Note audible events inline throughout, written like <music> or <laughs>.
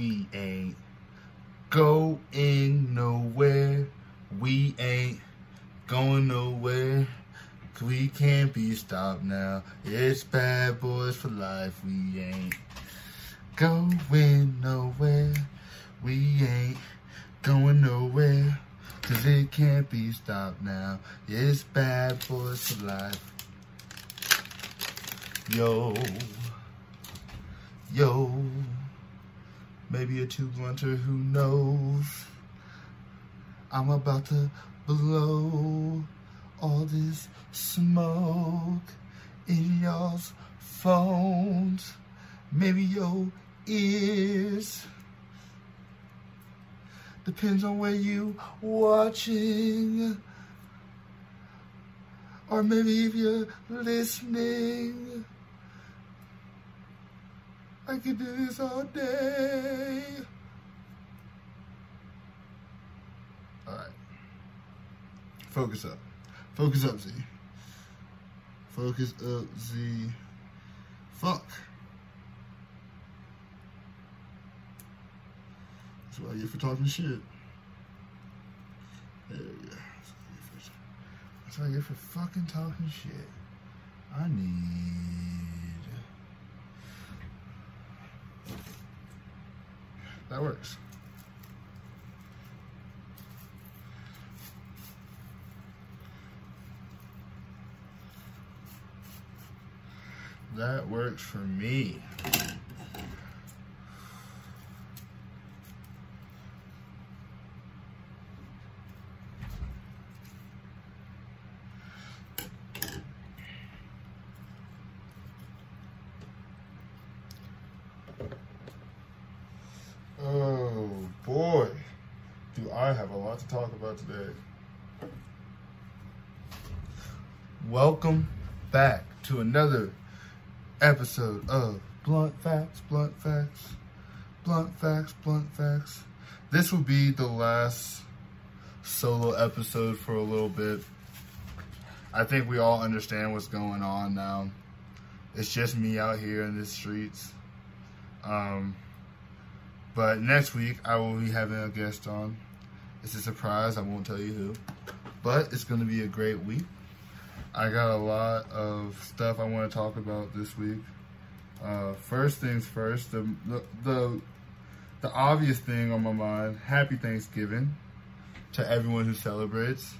we ain't going nowhere. We ain't going nowhere. we can't be stopped now. It's bad boys for life. We ain't going nowhere. We ain't going nowhere. Cause it can't be stopped now. It's bad boys for life. Yo. Yo. Maybe a two blunter, who knows? I'm about to blow all this smoke in y'all's phones. Maybe your ears. Depends on where you watching. Or maybe if you're listening. I could do this all day. Alright. Focus up. Focus up, Z. Focus up, Z. Fuck. That's what I get for talking shit. There we go. That's what I get for fucking talking shit. I need. That works. That works for me. Oh boy, do I have a lot to talk about today. Welcome back to another episode of Blunt Facts, Blunt Facts, Blunt Facts, Blunt Facts. This will be the last solo episode for a little bit. I think we all understand what's going on now. It's just me out here in the streets. Um, but next week I will be having a guest on. It's a surprise. I won't tell you who. But it's going to be a great week. I got a lot of stuff I want to talk about this week. Uh, first things first, the, the the the obvious thing on my mind. Happy Thanksgiving to everyone who celebrates.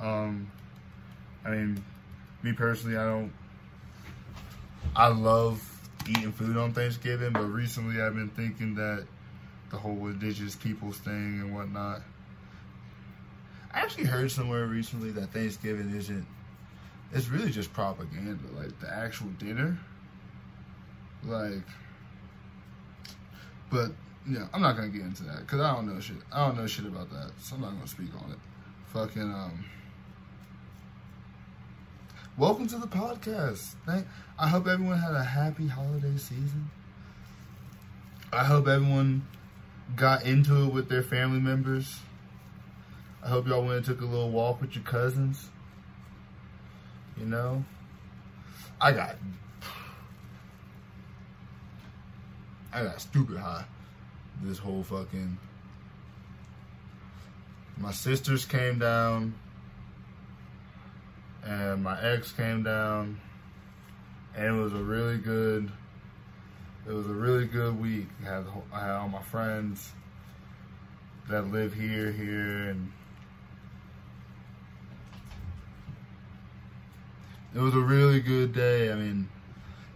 Um, I mean, me personally, I don't. I love eating food on Thanksgiving, but recently I've been thinking that the whole indigenous peoples thing and whatnot. I actually heard somewhere recently that Thanksgiving isn't. It's really just propaganda. Like the actual dinner. Like. But yeah, I'm not gonna get into that because I don't know shit. I don't know shit about that, so I'm not gonna speak on it. Fucking um. Welcome to the podcast. Thank. I hope everyone had a happy holiday season. I hope everyone got into it with their family members. I hope y'all went and took a little walk with your cousins. You know, I got, I got stupid high this whole fucking. My sisters came down, and my ex came down, and it was a really good it was a really good week. I had, I had all my friends that live here, here, and it was a really good day. I mean,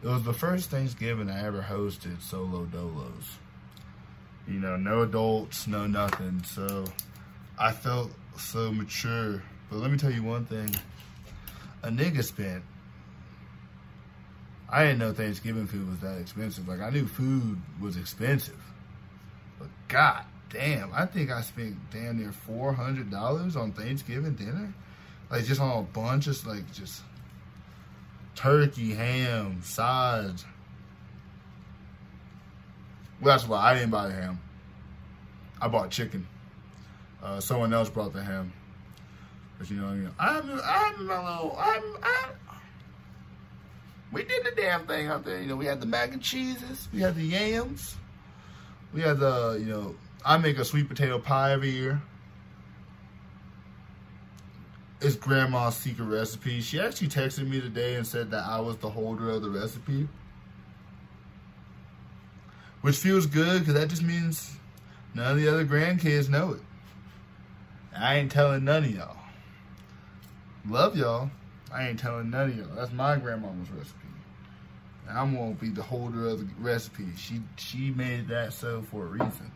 it was the first Thanksgiving I ever hosted solo dolos. You know, no adults, no nothing. So I felt so mature. But let me tell you one thing. A nigga spent I didn't know Thanksgiving food was that expensive. Like I knew food was expensive, but god damn, I think I spent damn near four hundred dollars on Thanksgiving dinner, like just on a bunch of like just turkey, ham, sides. Well, that's why I didn't buy the ham. I bought chicken. Uh, someone else brought the ham. But you know, you know I'm, I'm little, I'm, I'm, we did the damn thing out there. You know, we had the mac and cheeses, we had the yams, we had the, you know, I make a sweet potato pie every year. It's grandma's secret recipe. She actually texted me today and said that I was the holder of the recipe. Which feels good because that just means none of the other grandkids know it. I ain't telling none of y'all. Love y'all. I ain't telling none of y'all. That's my grandmama's recipe. And I'm gonna be the holder of the recipe. She she made that so for a reason.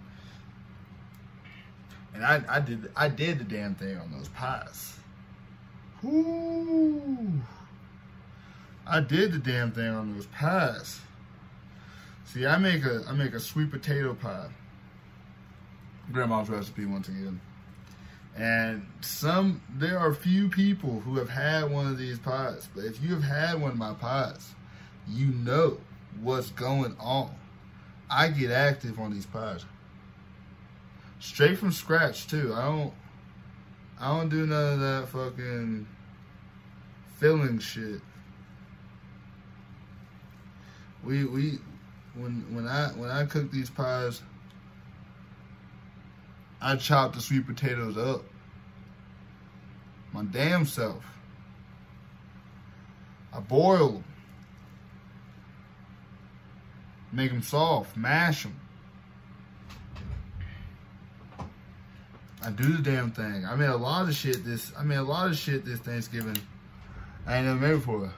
And I, I did I did the damn thing on those pies. Ooh. I did the damn thing on those pies. See, I make a I make a sweet potato pie. Grandma's recipe once again. And some there are few people who have had one of these pies. But if you have had one of my pies, you know what's going on. I get active on these pies. Straight from scratch too. I don't I don't do none of that fucking filling shit. We we when when I when I cook these pies, I chop the sweet potatoes up. My damn self. I boil them. Make them soft, mash them. I do the damn thing. I made a lot of shit this. I made a lot of shit this Thanksgiving. I ain't never made before.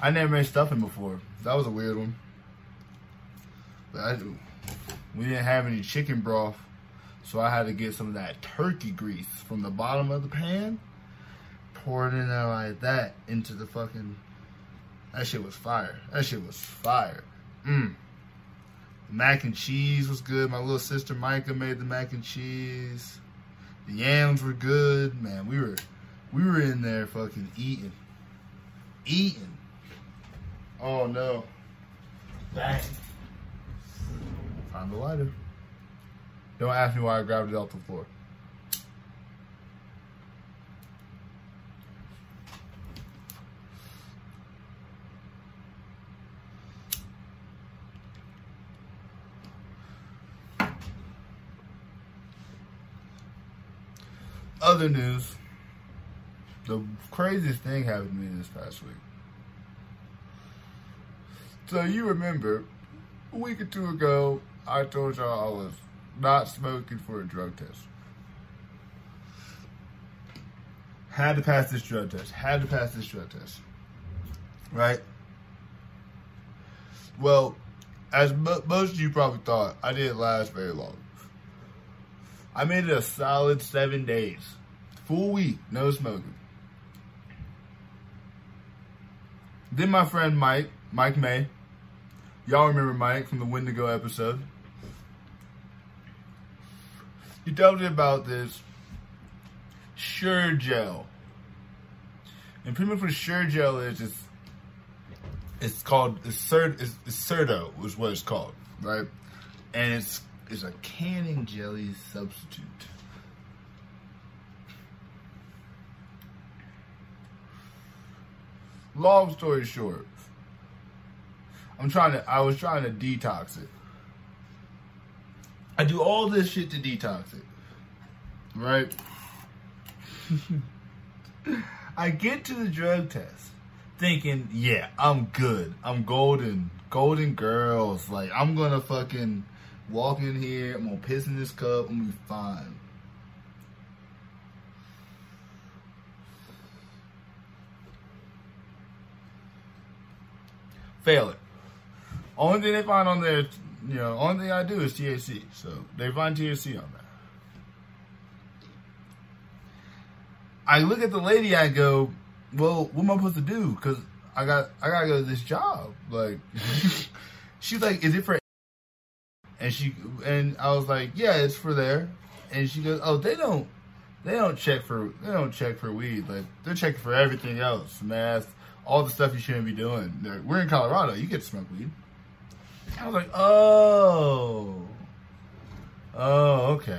I never made stuffing before. That was a weird one. But I, we didn't have any chicken broth, so I had to get some of that turkey grease from the bottom of the pan. Pour it in there like that into the fucking. That shit was fire. That shit was fire. Mmm. Mac and cheese was good. My little sister Micah made the mac and cheese. The yams were good. Man, we were we were in there fucking eating. Eating. Oh no. Bang. Find the lighter. Don't ask me why I grabbed it off the floor. Other news. The craziest thing happened to me this past week. So you remember, a week or two ago, I told y'all I was not smoking for a drug test. Had to pass this drug test. Had to pass this drug test. Right? Well, as most of you probably thought, I didn't last very long. I made it a solid seven days. Full week, no smoking. Then my friend Mike, Mike May, y'all remember Mike from the Wendigo episode. He told me about this Sure-Jell. And pretty much what Sure-Jell is, is it's called, it's, Cert, it's, it's Certo is what it's called, right? And it's it's a canning jelly substitute. Long story short, I'm trying to, I was trying to detox it. I do all this shit to detox it. Right? <laughs> I get to the drug test thinking, yeah, I'm good. I'm golden. Golden girls. Like, I'm gonna fucking walk in here, I'm gonna piss in this cup, I'm gonna be fine. Fail it. Only thing they find on there, you know, only thing I do is THC. So they find THC on that. I look at the lady, I go, well, what am I supposed to do? Cause I got, I gotta go to this job. Like, <laughs> she's like, is it for and she and I was like, yeah, it's for there. And she goes, oh, they don't, they don't check for, they don't check for weed. Like they're checking for everything else, meth, all the stuff you shouldn't be doing. We're in Colorado, you get to smoke weed. I was like, oh, oh, okay.